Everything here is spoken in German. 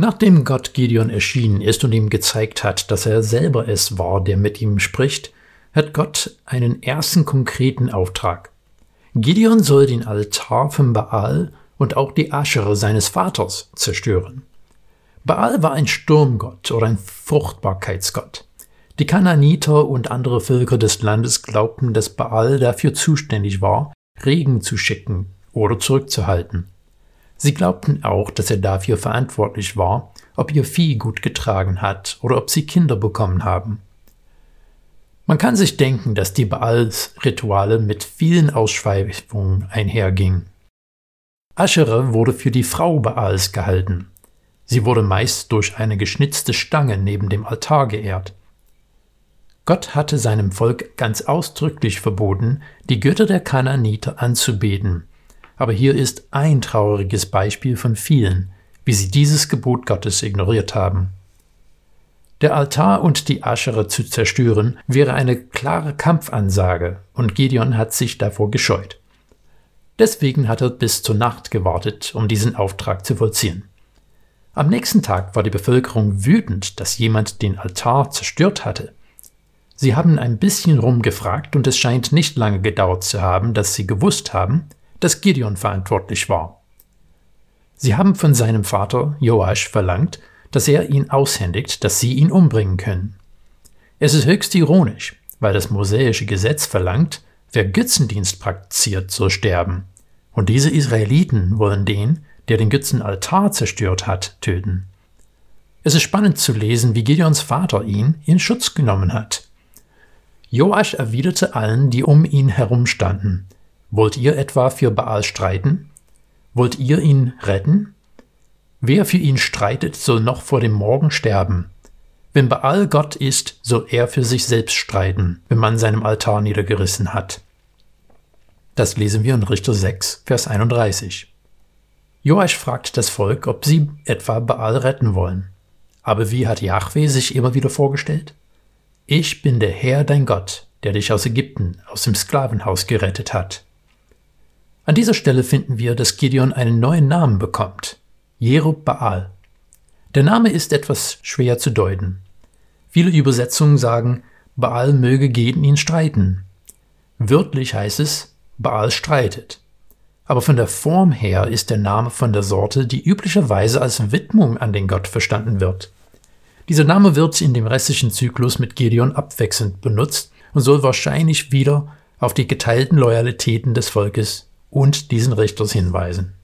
Nachdem Gott Gideon erschienen ist und ihm gezeigt hat, dass er selber es war, der mit ihm spricht, hat Gott einen ersten konkreten Auftrag. Gideon soll den Altar von Baal und auch die Aschere seines Vaters zerstören. Baal war ein Sturmgott oder ein Fruchtbarkeitsgott. Die Kananiter und andere Völker des Landes glaubten, dass Baal dafür zuständig war, Regen zu schicken oder zurückzuhalten. Sie glaubten auch, dass er dafür verantwortlich war, ob ihr Vieh gut getragen hat oder ob sie Kinder bekommen haben. Man kann sich denken, dass die Baals-Rituale mit vielen Ausschweifungen einhergingen. Aschere wurde für die Frau Baals gehalten. Sie wurde meist durch eine geschnitzte Stange neben dem Altar geehrt. Gott hatte seinem Volk ganz ausdrücklich verboten, die Götter der Kananiter anzubeten, aber hier ist ein trauriges Beispiel von vielen, wie sie dieses Gebot Gottes ignoriert haben. Der Altar und die Aschere zu zerstören wäre eine klare Kampfansage, und Gideon hat sich davor gescheut. Deswegen hat er bis zur Nacht gewartet, um diesen Auftrag zu vollziehen. Am nächsten Tag war die Bevölkerung wütend, dass jemand den Altar zerstört hatte. Sie haben ein bisschen rumgefragt und es scheint nicht lange gedauert zu haben, dass sie gewusst haben, dass Gideon verantwortlich war. Sie haben von seinem Vater Joasch verlangt, dass er ihn aushändigt, dass sie ihn umbringen können. Es ist höchst ironisch, weil das mosäische Gesetz verlangt, wer Götzendienst praktiziert, soll sterben. Und diese Israeliten wollen den, der den Götzenaltar zerstört hat, töten. Es ist spannend zu lesen, wie Gideons Vater ihn in Schutz genommen hat. Joasch erwiderte allen, die um ihn herumstanden, Wollt ihr etwa für Baal streiten? Wollt ihr ihn retten? Wer für ihn streitet, soll noch vor dem Morgen sterben. Wenn Baal Gott ist, soll er für sich selbst streiten, wenn man seinem Altar niedergerissen hat. Das lesen wir in Richter 6, Vers 31. Joasch fragt das Volk, ob sie etwa Baal retten wollen. Aber wie hat Yahweh sich immer wieder vorgestellt? Ich bin der Herr dein Gott, der dich aus Ägypten, aus dem Sklavenhaus gerettet hat. An dieser Stelle finden wir, dass Gideon einen neuen Namen bekommt. Jerub Baal. Der Name ist etwas schwer zu deuten. Viele Übersetzungen sagen, Baal möge gegen ihn streiten. Wörtlich heißt es, Baal streitet. Aber von der Form her ist der Name von der Sorte, die üblicherweise als Widmung an den Gott verstanden wird. Dieser Name wird in dem restlichen Zyklus mit Gideon abwechselnd benutzt und soll wahrscheinlich wieder auf die geteilten Loyalitäten des Volkes und diesen Richters hinweisen.